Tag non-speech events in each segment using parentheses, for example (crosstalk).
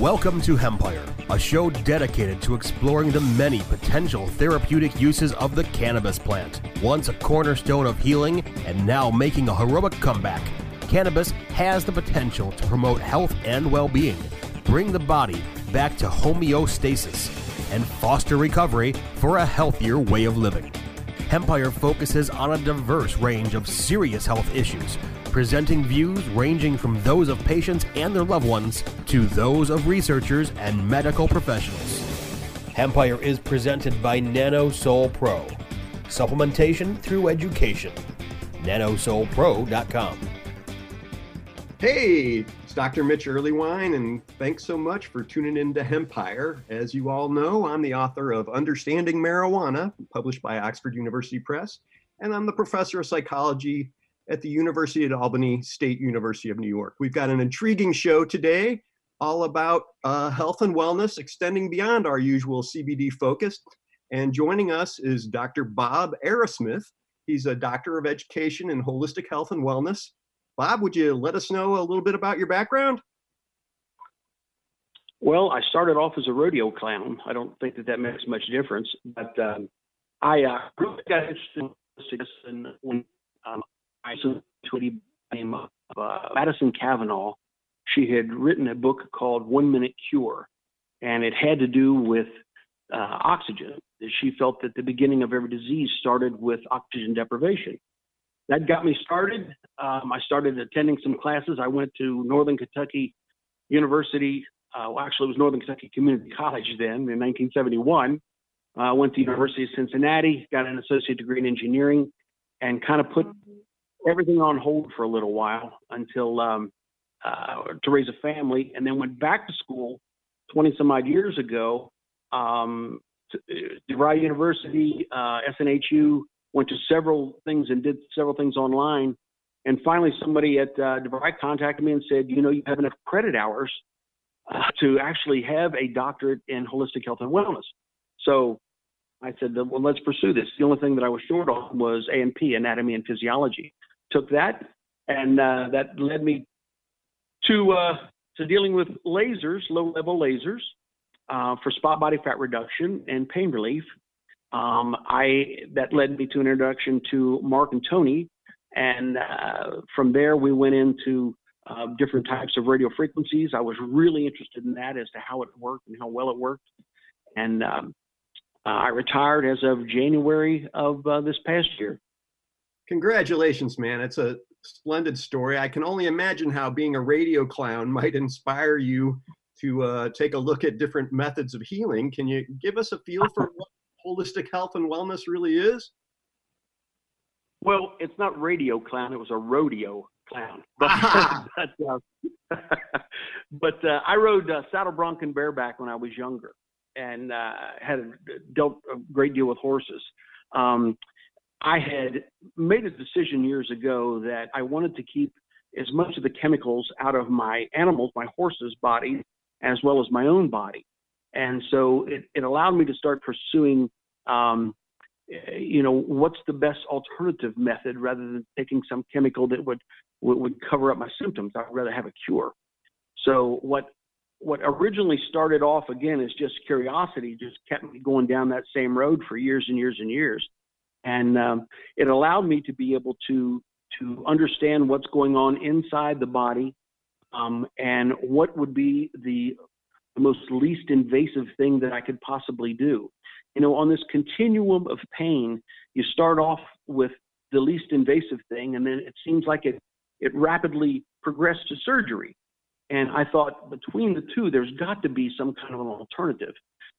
Welcome to Hempire, a show dedicated to exploring the many potential therapeutic uses of the cannabis plant. Once a cornerstone of healing and now making a heroic comeback, cannabis has the potential to promote health and well being, bring the body back to homeostasis, and foster recovery for a healthier way of living. Hempire focuses on a diverse range of serious health issues presenting views ranging from those of patients and their loved ones to those of researchers and medical professionals. Hempire is presented by NanoSoul Pro. Supplementation through education. NanoSoulPro.com. Hey, it's Dr. Mitch Earleywine, and thanks so much for tuning in to Hempire. As you all know, I'm the author of Understanding Marijuana, published by Oxford University Press, and I'm the professor of psychology at the University of Albany State University of New York. We've got an intriguing show today all about uh, health and wellness extending beyond our usual CBD focus. And joining us is Dr. Bob Arrasmith. He's a doctor of education in holistic health and wellness. Bob, would you let us know a little bit about your background? Well, I started off as a rodeo clown. I don't think that that makes much difference, but um, I uh, really got interested in when um, A name of uh, Madison Cavanaugh. She had written a book called One Minute Cure, and it had to do with uh, oxygen. She felt that the beginning of every disease started with oxygen deprivation. That got me started. Um, I started attending some classes. I went to Northern Kentucky University. Uh, well, actually, it was Northern Kentucky Community College then in 1971. I uh, went to University of Cincinnati, got an associate degree in engineering, and kind of put everything on hold for a little while until um, uh, to raise a family, and then went back to school 20 some odd years ago. Um, uh, DeVry University, uh, SNHU, went to several things and did several things online. And finally, somebody at uh, DeVry contacted me and said, you know, you have enough credit hours uh, to actually have a doctorate in holistic health and wellness. So I said, well, let's pursue this. The only thing that I was short on was A&P, anatomy and physiology took that, and uh, that led me to uh, to dealing with lasers, low level lasers, uh, for spot body fat reduction and pain relief. Um, I that led me to an introduction to Mark and Tony, and uh, from there we went into uh, different types of radio frequencies. I was really interested in that as to how it worked and how well it worked, and um, I retired as of January of uh, this past year. Congratulations, man. It's a splendid story. I can only imagine how being a radio clown (laughs) might inspire you to uh, take a look at different methods of healing. Can you give us a feel for (laughs) what holistic health and wellness really is? Well, it's not radio clown, it was a rodeo clown. (laughs) But, but, uh, but uh, I rode uh, saddle bronc and bareback when I was younger and uh, had dealt a great deal with horses. Um, I had made a decision years ago that I wanted to keep as much of the chemicals out of my animals, my horse's body, as well as my own body. And so it, it allowed me to start pursuing, um, you know, what's the best alternative method rather than taking some chemical that would, would, would cover up my symptoms. I'd rather have a cure. So what what originally started off again as just curiosity just kept me going down that same road for years and years and years and um, it allowed me to be able to to understand what's going on inside the body um, and what would be the, the most least invasive thing that I could possibly do. You know, on this continuum of pain, you start off with the least invasive thing, and then it seems like it it rapidly progressed to surgery. And I thought between the two, there's got to be some kind of an alternative.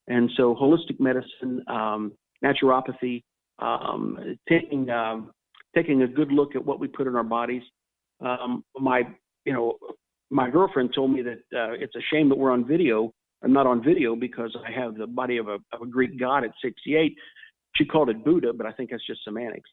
And so, holistic medicine, um, naturopathy, um, taking um, taking a good look at what we put in our bodies. Um, my you know my girlfriend told me that uh, it's a shame that we're on video. I'm not on video because I have the body of a, of a Greek god at 68. She called it Buddha, but I think that's just semantics.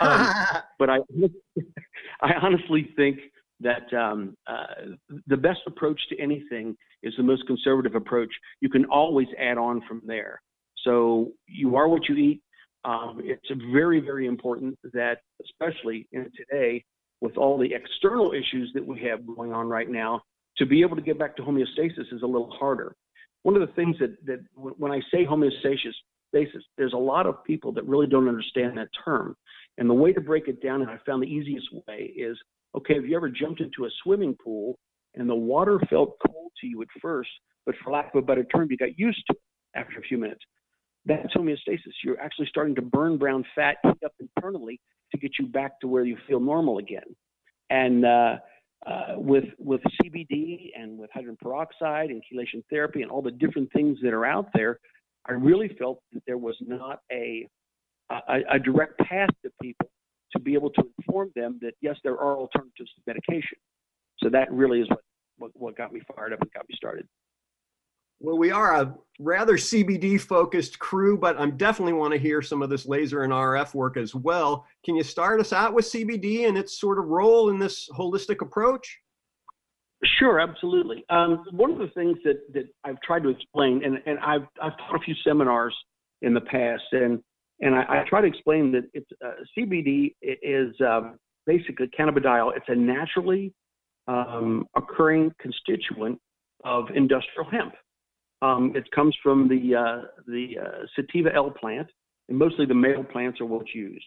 Um, (laughs) but I, (laughs) I honestly think that um, uh, the best approach to anything is the most conservative approach. You can always add on from there. So you are what you eat. Um, it's very, very important that, especially in today, with all the external issues that we have going on right now, to be able to get back to homeostasis is a little harder. One of the things that, that when I say homeostasis, there's a lot of people that really don't understand that term. And the way to break it down, and I found the easiest way, is okay, have you ever jumped into a swimming pool and the water felt cold to you at first, but for lack of a better term, you got used to it after a few minutes? That's homeostasis. You're actually starting to burn brown fat, up internally to get you back to where you feel normal again. And uh, uh, with with CBD and with hydrogen peroxide and chelation therapy and all the different things that are out there, I really felt that there was not a a, a direct path to people to be able to inform them that yes, there are alternatives to medication. So that really is what, what, what got me fired up and got me started. Well, we are a rather CBD focused crew, but I definitely want to hear some of this laser and RF work as well. Can you start us out with CBD and its sort of role in this holistic approach? Sure, absolutely. Um, one of the things that, that I've tried to explain, and, and I've, I've taught a few seminars in the past, and, and I, I try to explain that it's, uh, CBD is um, basically cannabidiol. It's a naturally um, occurring constituent of industrial hemp. Um, it comes from the uh, the uh, sativa L plant, and mostly the male plants are what's used.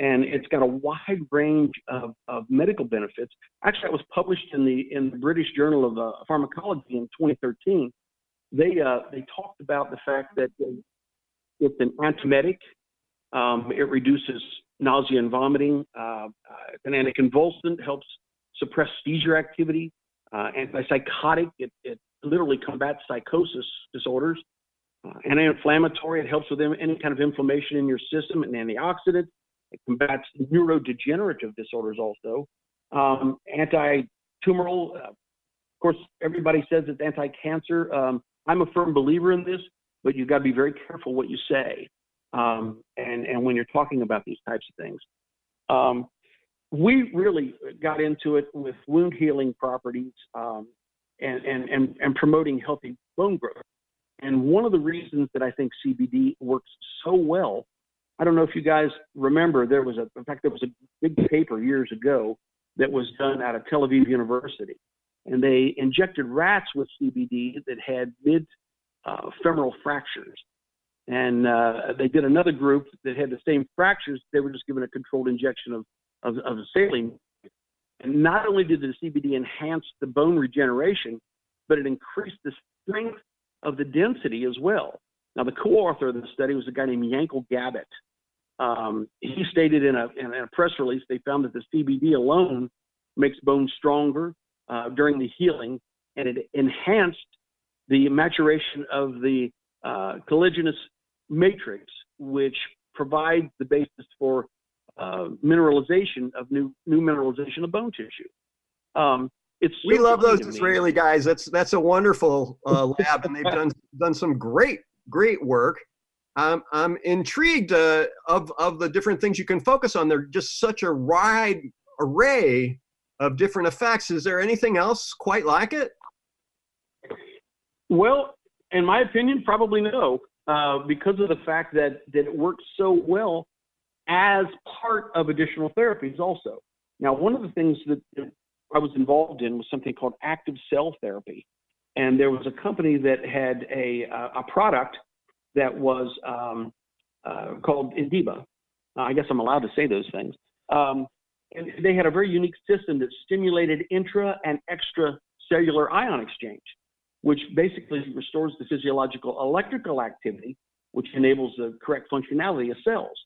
And it's got a wide range of, of medical benefits. Actually, it was published in the in the British Journal of uh, Pharmacology in 2013. They uh, they talked about the fact that it's an antiemetic. Um, it reduces nausea and vomiting. Uh, it's an anticonvulsant, helps suppress seizure activity. Uh, antipsychotic, it, it literally combats psychosis disorders. Uh, anti-inflammatory, it helps with any kind of inflammation in your system, an antioxidant. It combats neurodegenerative disorders also. Um, anti-tumoral, uh, of course, everybody says it's anti-cancer. Um, I'm a firm believer in this, but you've got to be very careful what you say um, and, and when you're talking about these types of things. Um, we really got into it with wound healing properties um, and, and, and, and promoting healthy bone growth. And one of the reasons that I think CBD works so well, I don't know if you guys remember, there was a, in fact, there was a big paper years ago that was done out of Tel Aviv University. And they injected rats with CBD that had mid uh, femoral fractures. And uh, they did another group that had the same fractures. They were just given a controlled injection of, of, of saline and not only did the CBD enhance the bone regeneration, but it increased the strength of the density as well. Now, the co-author of the study was a guy named Yankel Gabet. Um, he stated in a, in a, press release they found that the CBD alone makes bones stronger uh, during the healing, and it enhanced the maturation of the uh, collagenous matrix, which provides the basis for uh, mineralization of new new mineralization of bone tissue. Um, it's we love those Israeli guys. That's that's a wonderful uh, lab, and they've done done some great great work. Um, I'm intrigued uh, of of the different things you can focus on. They're just such a wide array of different effects. Is there anything else quite like it? Well, in my opinion, probably no, uh, because of the fact that that it works so well as part of additional therapies also. Now, one of the things that, I was involved in was something called active cell therapy. And there was a company that had a, a product that was um, uh, called Indiba. Uh, I guess I'm allowed to say those things. Um, and they had a very unique system that stimulated intra and extracellular ion exchange, which basically restores the physiological electrical activity, which enables the correct functionality of cells.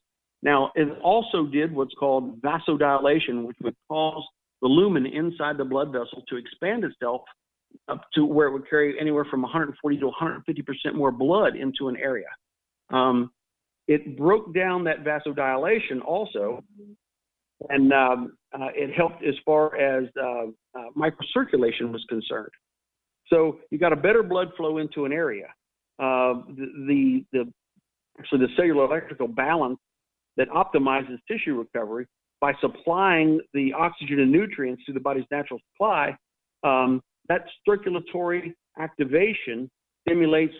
Now, it also did what's called vasodilation, which would cause the lumen inside the blood vessel to expand itself up to where it would carry anywhere from 140 to 150% more blood into an area. Um, it broke down that vasodilation also, and um, uh, it helped as far as uh, uh, microcirculation was concerned. So you got a better blood flow into an area. Uh, the, the, the actually the cellular electrical balance that optimizes tissue recovery by supplying the oxygen and nutrients to the body's natural supply. Um, that circulatory activation stimulates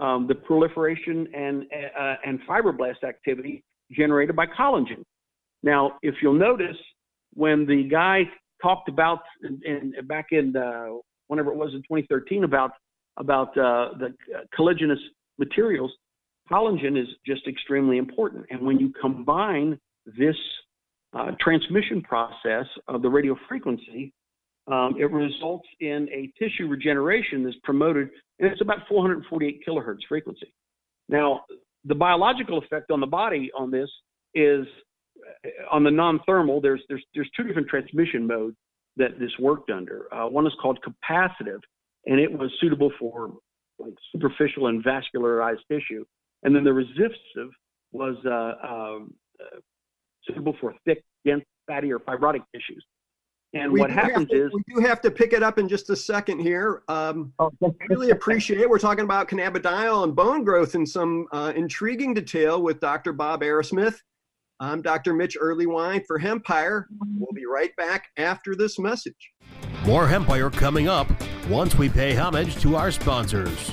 um, the proliferation and uh, and fibroblast activity generated by collagen. Now, if you'll notice, when the guy talked about in, in back in uh, whenever it was in 2013, about about uh, the collagenous materials. Collagen is just extremely important, and when you combine this uh, transmission process of the radio frequency, um, it results in a tissue regeneration that's promoted, and it's about 448 kilohertz frequency. Now, the biological effect on the body on this is uh, on the non-thermal. There's there's there's two different transmission modes that this worked under. Uh, one is called capacitive, and it was suitable for like superficial and vascularized tissue. And then the resistive was uh, um, uh, suitable for thick, dense, fatty, or fibrotic tissues. And we what happens to, is we do have to pick it up in just a second here. Um, oh, really appreciate it. We're talking about cannabidiol and bone growth in some uh, intriguing detail with Dr. Bob Arrasmith. I'm Dr. Mitch Earleywine for Hempire. We'll be right back after this message. More Hempire coming up once we pay homage to our sponsors.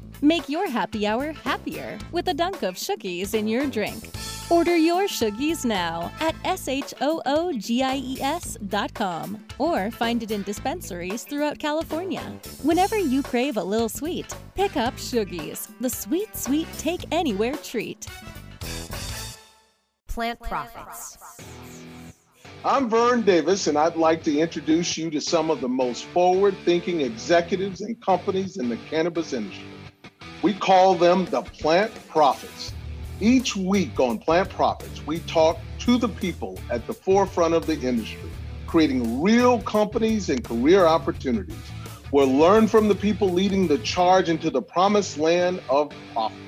Make your happy hour happier with a dunk of Shoogies in your drink. Order your Shoogies now at S-H-O-O-G-I-E-S.com or find it in dispensaries throughout California. Whenever you crave a little sweet, pick up Shoogies, the sweet, sweet take anywhere treat. Plant Profits. I'm Vern Davis, and I'd like to introduce you to some of the most forward thinking executives and companies in the cannabis industry. We call them the Plant Profits. Each week on Plant Profits, we talk to the people at the forefront of the industry, creating real companies and career opportunities. We'll learn from the people leading the charge into the promised land of profit.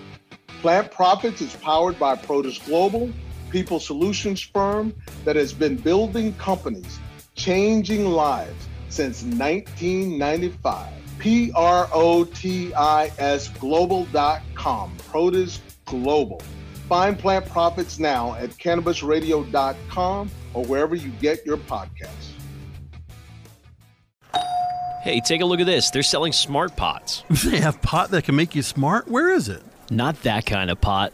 Plant Profits is powered by Protis Global, people solutions firm that has been building companies, changing lives since 1995. P R O T I S global.com. Protis Global. Find Plant Profits now at cannabisradio.com or wherever you get your podcasts. Hey, take a look at this. They're selling smart pots. (laughs) They have pot that can make you smart? Where is it? Not that kind of pot.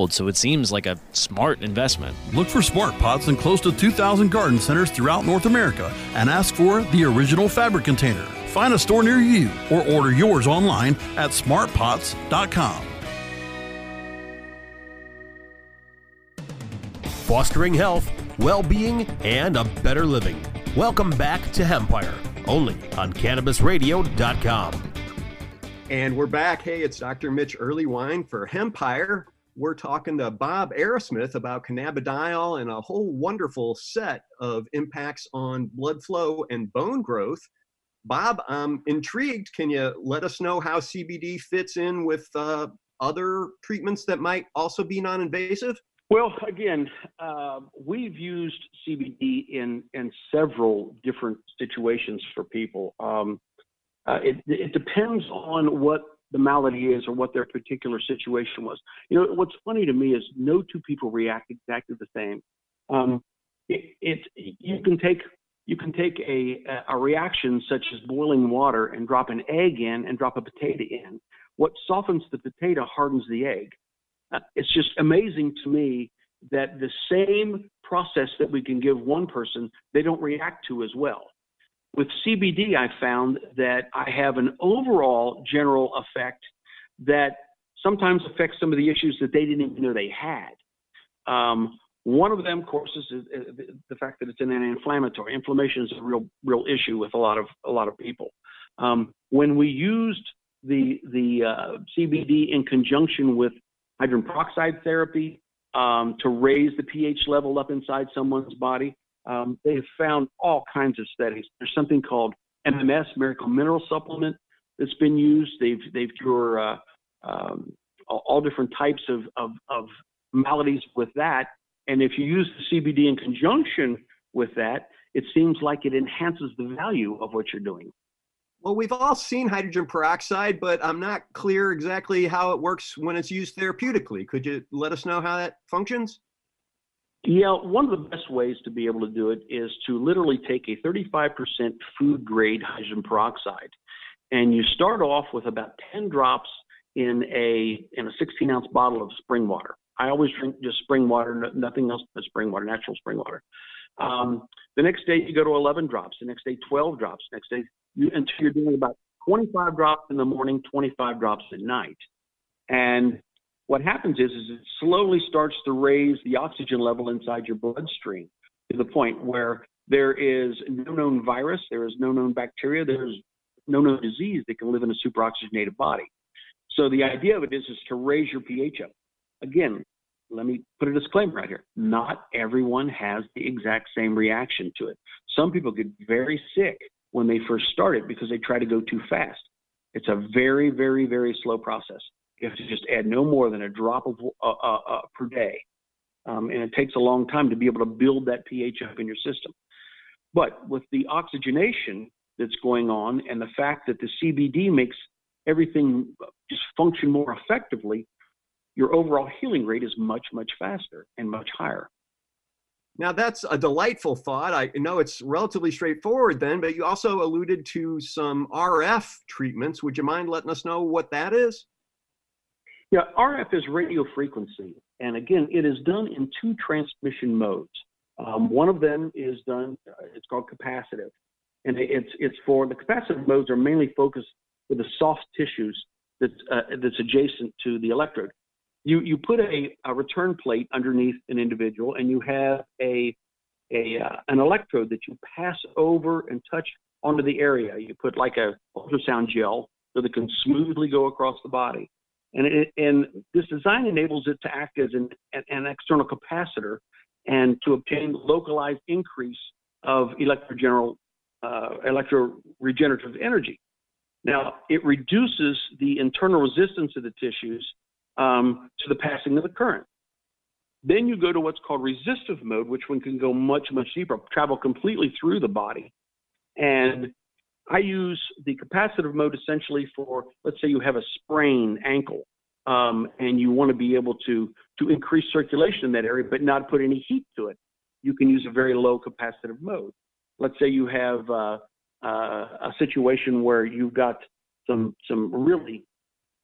so it seems like a smart investment. Look for smart pots in close to 2,000 garden centers throughout North America and ask for the original fabric container. Find a store near you or order yours online at smartpots.com. Fostering health, well being, and a better living. Welcome back to Hempire, only on CannabisRadio.com. And we're back. Hey, it's Dr. Mitch Earleywine for Hempire we're talking to Bob Arrasmith about cannabidiol and a whole wonderful set of impacts on blood flow and bone growth. Bob, I'm intrigued. Can you let us know how CBD fits in with uh, other treatments that might also be non invasive? Well, again, uh, we've used CBD in, in several different situations for people. Um, uh, it, it depends on what the malady is or what their particular situation was. You know, what's funny to me is no two people react exactly the same. Um, it, it, you can take you can take a a reaction such as boiling water and drop an egg in and drop a potato in. What softens the potato hardens the egg. Uh, it's just amazing to me that the same process that we can give one person, they don't react to as well. With CBD, I found that I have an overall general effect that sometimes affects some of the issues that they didn't even know they had. Um, one of them, of course, is, the fact that it's an anti-inflammatory. Inflammation is a real, real issue with a lot of a lot of people. Um, when we used the the uh, CBD in conjunction with hydrogen peroxide therapy um, to raise the pH level up inside someone's body, Um, they have found all kinds of studies. There's something called MMS, Miracle Mineral Supplement, that's been used. They've they've cure uh, um, all different types of, of, of maladies with that. And if you use the CBD in conjunction with that, it seems like it enhances the value of what you're doing. Well, we've all seen hydrogen peroxide, but I'm not clear exactly how it works when it's used therapeutically. Could you let us know how that functions? Yeah, one of the best ways to be able to do it is to literally take a 35% food grade hydrogen peroxide and you start off with about 10 drops in a in a 16 ounce bottle of spring water. I always drink just spring water, nothing else but spring water, natural spring water. Um, the next day you go to 11 drops. The next day 12 drops. Next day you, until you're doing about 25 drops in the morning, 25 drops at night. And what happens is, is it slowly starts to raise the oxygen level inside your bloodstream to the point where there is no known virus, there is no known bacteria, there's no known disease that can live in a superoxygenated body. So the idea of it is, is to raise your pH up. Again, let me put a disclaimer right here. Not everyone has the exact same reaction to it. Some people get very sick when they first start it because they try to go too fast. It's a very, very, very slow process. You have to just add no more than a drop of uh, uh, uh, per day, um, and it takes a long time to be able to build that pH up in your system. But with the oxygenation that's going on and the fact that the CBD makes everything just function more effectively, your overall healing rate is much, much faster and much higher. Now, that's a delightful thought. I know it's relatively straightforward then, but you also alluded to some RF treatments. Would you mind letting us know what that is? Yeah, RF is radio frequency. And again, it is done in two transmission modes. Um, one of them is done, uh, it's called capacitive. And it's, it's for the capacitive modes are mainly focused with the soft tissues that's, uh, that's adjacent to the electrode. You, you put a, a return plate underneath an individual and you have a, a, uh, an electrode that you pass over and touch onto the area. You put like a ultrasound gel so that can smoothly go across the body. And, it, and this design enables it to act as an, an external capacitor and to obtain localized increase of electrogeneral uh, electroregenerative energy. Now, it reduces the internal resistance of the tissues um, to the passing of the current. Then you go to what's called resistive mode, which one can go much, much deeper, travel completely through the body. And I use the capacitive mode essentially for, let's say you have a sprained ankle um, and you want to be able to, to increase circulation in that area, but not put any heat to it. You can use a very low capacitive mode let's say you have uh, uh, a situation where you've got some some really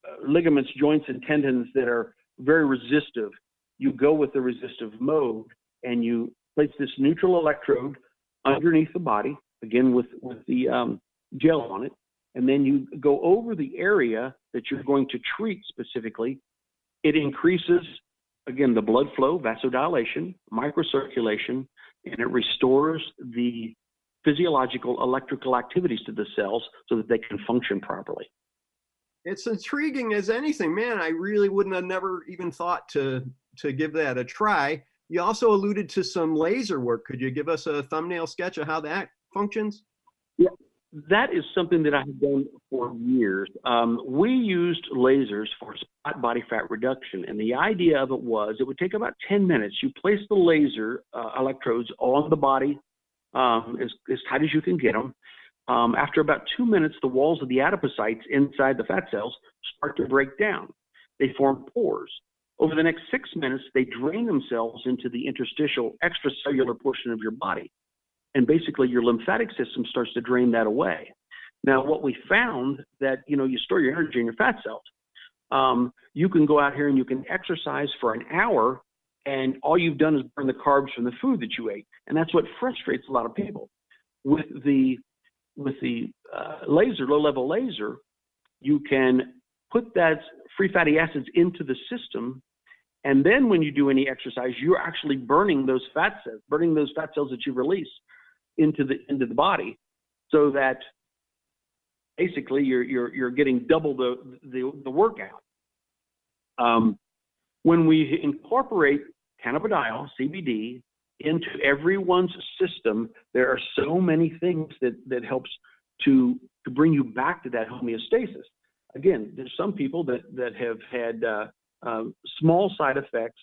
uh, ligaments, joints, and tendons that are very resistive. You go with the resistive mode and you place this neutral electrode underneath the body, again with with the um, gel on it, and then you go over the area that you're going to treat specifically. It increases again the blood flow, vasodilation, microcirculation, and it restores the physiological electrical activities to the cells so that they can function properly. It's intriguing as anything, man. I really wouldn't have never even thought to to give that a try. You also alluded to some laser work. Could you give us a thumbnail sketch of how that functions? That is something that I have done for years. Um, we used lasers for spot body fat reduction, and the idea of it was it would take about 10 minutes. You place the laser uh, electrodes on the body um, as, as tight as you can get them. Um, after about two minutes, the walls of the adipocytes inside the fat cells start to break down. They form pores. Over the next six minutes, they drain themselves into the interstitial extracellular portion of your body. And basically, your lymphatic system starts to drain that away. Now, what we found that, you know, you store your energy in your fat cells. Um, you can go out here and you can exercise for an hour and all you've done is burn the carbs from the food that you ate, and that's what frustrates a lot of people. With the with the uh, laser, low level laser, you can put that free fatty acids into the system, and then when you do any exercise, you're actually burning those fat cells, burning those fat cells that you release into the into the body, so that basically you're you're you're getting double the the, the workout. Um, when we incorporate cannabidiol, CBD, into everyone's system, there are so many things that that helps to to bring you back to that homeostasis. Again, there's some people that that have had uh, uh, small side effects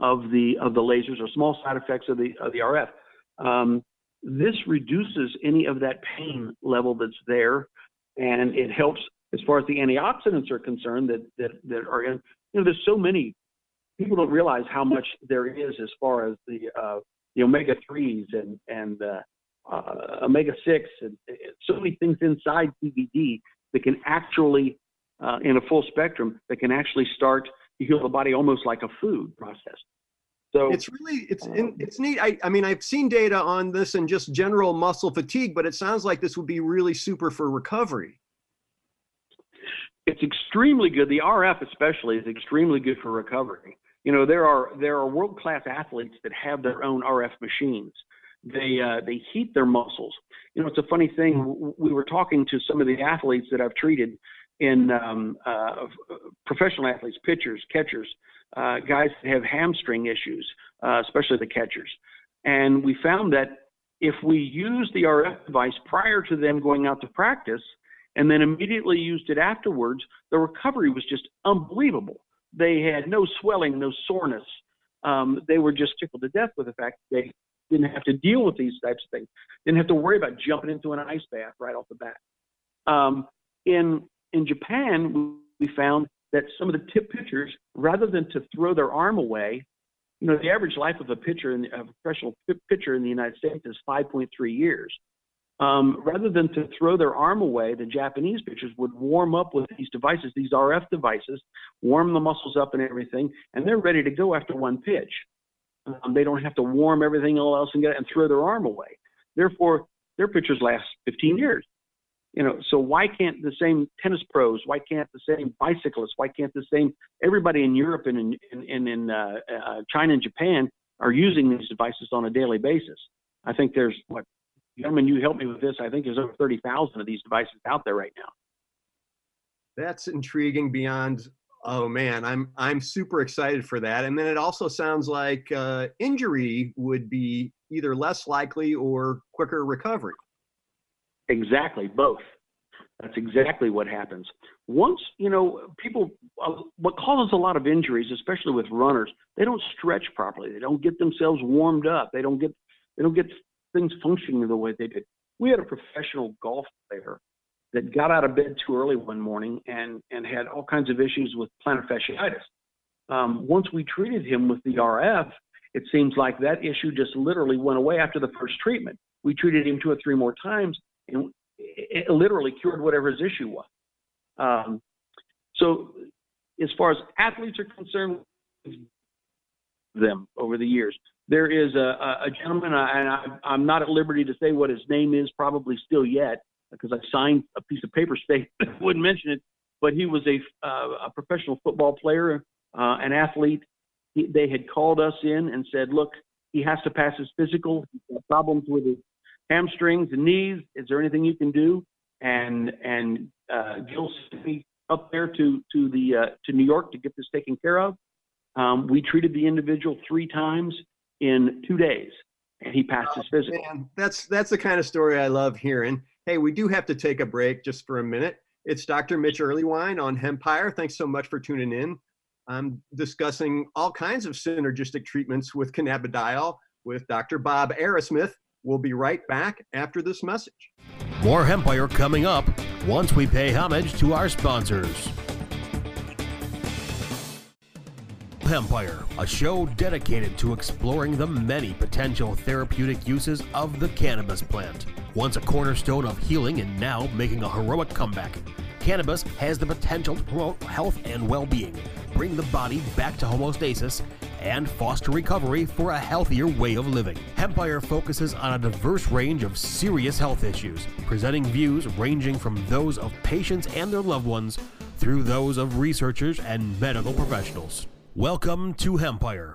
of the of the lasers or small side effects of the of the RF. Um, this reduces any of that pain level that's there, and it helps as far as the antioxidants are concerned that that that are in. You know, there's so many people don't realize how much there is as far as the uh, the omega threes and and uh, uh, omega six and, so many things inside CBD that can actually uh, in a full spectrum that can actually start to heal the body almost like a food process. So it's really it's um, it's neat. I, I mean I've seen data on this and just general muscle fatigue, but it sounds like this would be really super for recovery. It's extremely good. The RF especially is extremely good for recovery. You know there are there are world class athletes that have their own RF machines. They uh, they heat their muscles. You know it's a funny thing. We were talking to some of the athletes that I've treated in um, uh, professional athletes, pitchers, catchers, uh, guys that have hamstring issues, uh, especially the catchers. And we found that if we used the RF device prior to them going out to practice and then immediately used it afterwards, the recovery was just unbelievable. They had no swelling, no soreness. Um, they were just tickled to death with the fact that they didn't have to deal with these types of things, didn't have to worry about jumping into an ice bath right off the bat. Um, in in Japan, we found that some of the tip pitchers, rather than to throw their arm away, you know, the average life of a pitcher in a professional pitcher in the United States is 5.3 years. Um, rather than to throw their arm away, the Japanese pitchers would warm up with these devices, these RF devices, warm the muscles up and everything, and they're ready to go after one pitch. Um, they don't have to warm everything else and get and throw their arm away. Therefore, their pitchers last 15 years you know so why can't the same tennis pros why can't the same bicyclists why can't the same everybody in europe and in in, in uh, uh, china and japan are using these devices on a daily basis? I think there's what gentlemen you help me with this i think there's over 30000 of these devices out there right now. That's intriguing beyond oh man i'm i'm super excited for that. And then it also sounds like uh, injury would be either less likely or quicker recovery Exactly, both. That's exactly what happens. Once, you know, people, uh, what causes a lot of injuries, especially with runners, they don't stretch properly. They don't get themselves warmed up. They don't get, they don't get things functioning the way they did. We had a professional golf player that got out of bed too early one morning and, and had all kinds of issues with plantar fasciitis. Um, once we treated him with the RF, it seems like that issue just literally went away after the first treatment. We treated him two or three more times, and it literally cured whatever his issue was. Um, so, as far as athletes are concerned, them over the years. There is a, a gentleman, and I, am not at liberty to say what his name is, probably still yet, because I signed a piece of paper (laughs) stating wouldn't mention it. But he was a, uh, a professional football player, uh, an athlete. He, they had called us in and said, "Look, he has to pass his physical. He's got problems with his hamstrings and knees. Is there anything you can do? And and uh, Gil sent me up there to to the uh, to New York to get this taken care of. Um, we treated the individual three times in two days, and he passed oh, his physical. Man, that's that's the kind of story I love hearing. Hey, we do have to take a break just for a minute. It's Dr. Mitch Earleywine on Hempire. Thanks so much for tuning in. I'm discussing all kinds of synergistic treatments with cannabidiol with Dr. Bob Arrasmith We'll be right back after this message. More Hempire coming up once we pay homage to our sponsors. Hempire, a show dedicated to exploring the many potential therapeutic uses of the cannabis plant. Once a cornerstone of healing and now making a heroic comeback, cannabis has the potential to promote health and well being, bring the body back to homeostasis, and foster recovery for a healthier way of living. Hempire focuses on a diverse range of serious health issues, presenting views ranging from those of patients and their loved ones through those of researchers and medical professionals. Welcome to Hempire,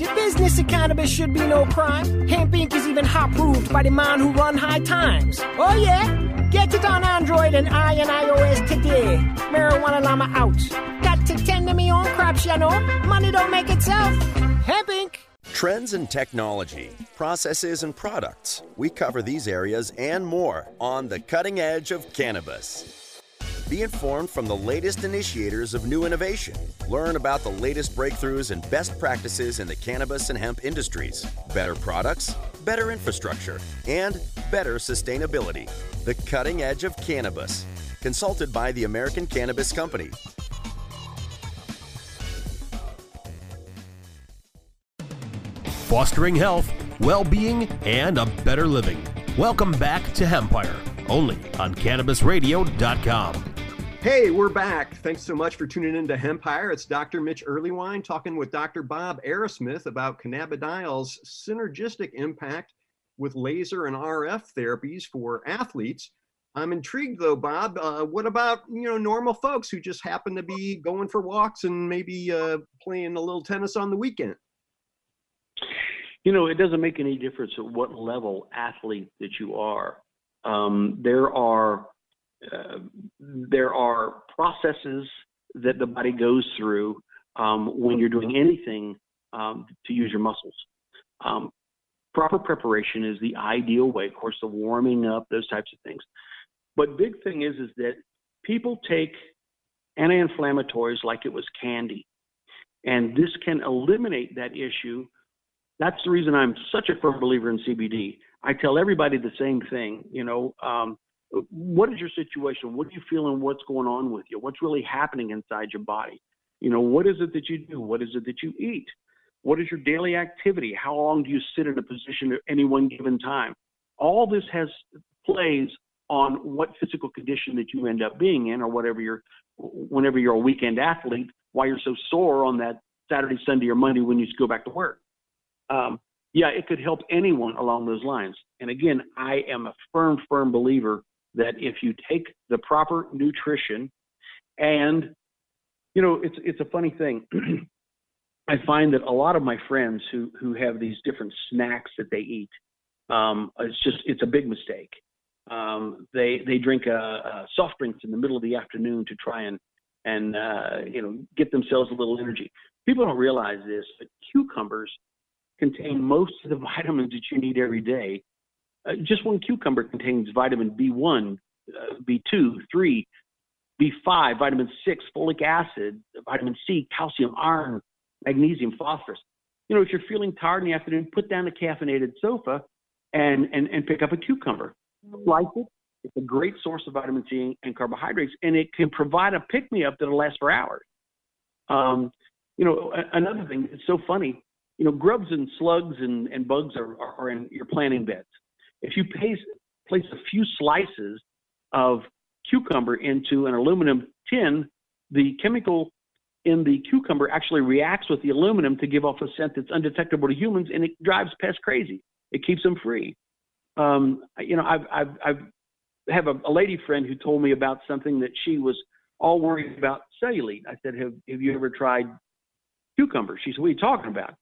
The business of cannabis should be no crime. Hempire. is even hot proved by the man who run high times. Oh yeah? Get it on Android and I and iOS today. Marijuana Llama out. Got to tend to me own crops, you know. Money don't make itself. Hempire. Trends in technology, processes, and products. We cover these areas and more on the cutting edge of cannabis. Be informed from the latest initiators of new innovation. Learn about the latest breakthroughs and best practices in the cannabis and hemp industries. Better products, better infrastructure, and better sustainability. The cutting edge of cannabis. Consulted by the American Cannabis Company. Fostering health, well being, and a better living. Welcome back to Hempire, only on CannabisRadio.com. Hey, we're back. Thanks so much for tuning in to Hempire. It's Dr. Mitch Earleywine talking with Dr. Bob Arrasmith about cannabidiole's synergistic impact with laser and RF therapies for athletes. I'm intrigued though, Bob. Uh, what about you know normal folks who just happen to be going for walks and maybe uh, playing a little tennis on the weekend? You know, it doesn't make any difference at what level athlete that you are. Um, there are uh, there are processes that the body goes through um, when you're doing anything um, to use your muscles. Um, proper preparation is the ideal way. Of course, the warming up, those types of things. But big thing is is that people take anti-inflammatories like it was candy, and this can eliminate that issue. That's the reason I'm such a firm believer in CBD. I tell everybody the same thing. You know, um, what is your situation? What are you feeling? What's going on with you? What's really happening inside your body? You know, what is it that you do? What is it that you eat? What is your daily activity? How long do you sit in a position at any one given time? All this has plays on what physical condition that you end up being in, or whatever you're, whenever you're a weekend athlete, why you're so sore on that Saturday, Sunday, or Monday when you go back to work. Um, yeah, it could help anyone along those lines. And again, I am a firm, firm believer that if you take the proper nutrition and you know it's it's a funny thing. (clears throat) I find that a lot of my friends who who have these different snacks that they eat um, it's just it's a big mistake. Um, they they drink a, a soft drinks in the middle of the afternoon to try and and uh, you know get themselves a little energy. People don't realize this but cucumbers contain most of the (laughs) vitamins that you need every day uh, just one cucumber contains vitamin B1, uh, B2, 3, B5, vitamin 6, folic acid, vitamin C, calcium, iron, magnesium, phosphorus. You know, if you're feeling tired in the afternoon, put down a caffeinated sofa and, and, and pick up a cucumber. Slice it. It's a great source of vitamin C and carbohydrates, and it can provide a pick me up that'll last for hours. Um, you know, another thing, it's so funny. You know, grubs and slugs and, and bugs are, are in your planting beds. If you place, place a few slices of cucumber into an aluminum tin, the chemical in the cucumber actually reacts with the aluminum to give off a scent that's undetectable to humans, and it drives pests crazy. It keeps them free. Um, you know, I've, I've, I've have a, a lady friend who told me about something that she was all worried about cellulite. I said, have, have you ever tried cucumber? She said, what are you talking about?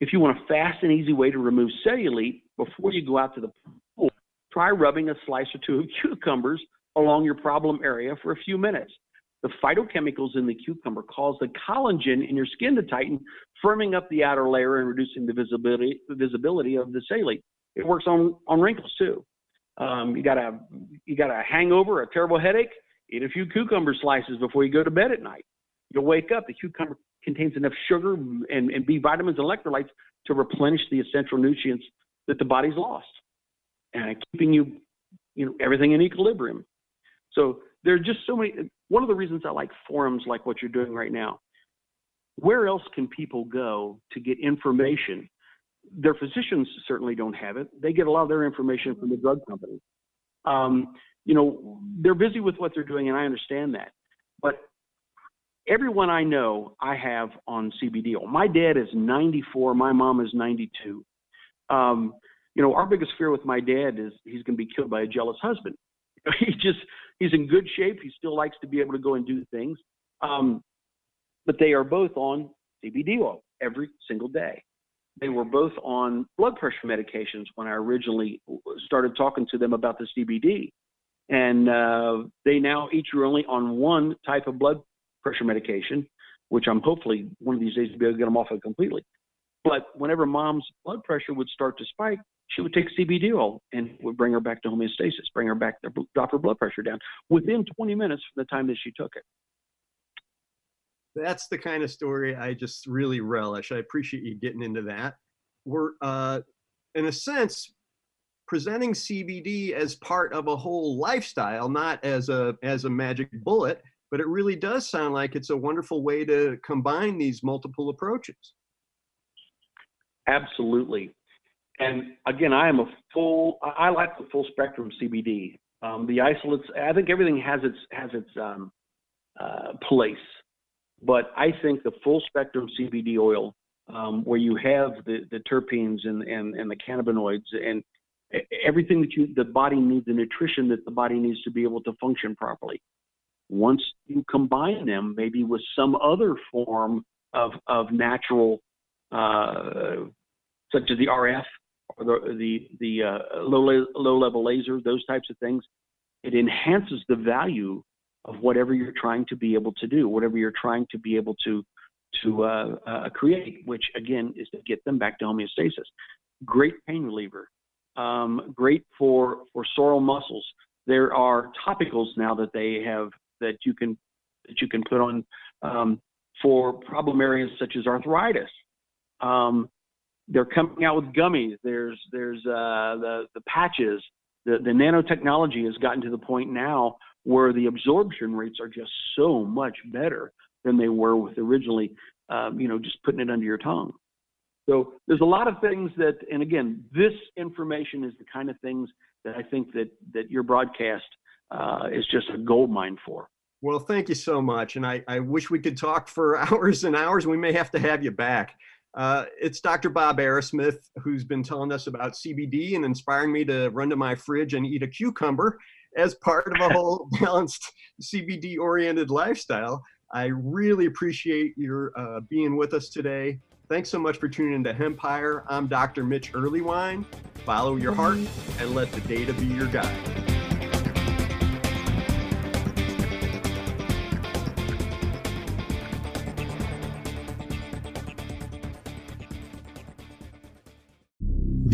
If you want a fast and easy way to remove cellulite before you go out to the pool, try rubbing a slice or two of (laughs) cucumbers along your problem area for a few minutes. The phytochemicals in the cucumber cause the collagen in your skin to tighten, firming up the outer layer and reducing the visibility visibility of the cellulite. It works on on wrinkles too. Um, you got a you got a hangover, a terrible headache. Eat a few cucumber slices before you go to bed at night. You'll wake up. The cucumber contains enough sugar and, and B vitamins and electrolytes to replenish the essential nutrients that the body's lost, and keeping you, you know, everything in equilibrium. So there are just so many. One of the reasons I like forums like what you're doing right now. Where else can people go to get information their physicians certainly don't have it. They get a lot of their information from the drug company. Um, you know, they're busy with what they're doing, and I understand that. But everyone I know, I have on CBD oil. My dad is 94. My mom is 92. Um, you know, our biggest fear with my dad is he's going to be killed by a jealous husband. (laughs) he just he's in good shape. He still likes to be able to go and do things. Um, but they are both on CBD oil every single day. They were both on blood pressure medications when I originally started talking to them about the CBD. And uh, they now each are only on one type of blood pressure medication, which I'm hopefully one of these days to be able to get them off of completely. But whenever mom's blood pressure would start to spike, she would take CBD oil and would bring her back to homeostasis, bring her back to drop her blood pressure down within 20 minutes from the time that she took it. That's the kind of story I just really relish. I appreciate you getting into that. We're, uh, in a sense, presenting CBD as part of a whole lifestyle, not as a as a magic bullet, but it really does sound like it's a wonderful way to combine these multiple approaches. Absolutely. And again, I am a full. I like the full spectrum CBD. Um, the isolates. I think everything has its has its um, uh, place, but I think the full spectrum CBD oil, um, where you have the, the terpenes and, and and the cannabinoids and everything that you the body needs, the nutrition that the body needs to be able to function properly. Once you combine them, maybe with some other form of of natural, uh, such as the RF or the the, the uh, low low level laser, those types of things, it enhances the value of whatever you're trying to be able to do, whatever you're trying to be able to to uh, uh, create, which again is to get them back to homeostasis. Great pain reliever, um, great for for sore muscles. There are topicals now that they have that you can that you can put on um, for problem areas such as arthritis. Um, they're coming out with gummies. There's there's uh, the the patches. The the nanotechnology has gotten to the point now where the absorption rates are just so much better than they were with originally, um, you know, just putting it under your tongue. So there's a lot of things that, and again, this information is the kind of things that I think that that your broadcast uh, is just a gold mine for. Well, thank you so much, and I, I wish we could talk for (laughs) hours and hours. We may have to have you back. Uh, it's Dr. Bob Arrasmith who's been telling us about CBD and inspiring me to run to my fridge and eat a cucumber as part of a whole (laughs) balanced CBD oriented lifestyle. I really appreciate your uh, being with us today. Thanks so much for tuning into Hempire. I'm Dr. Mitch Earleywine. Follow your heart and let the data be your guide.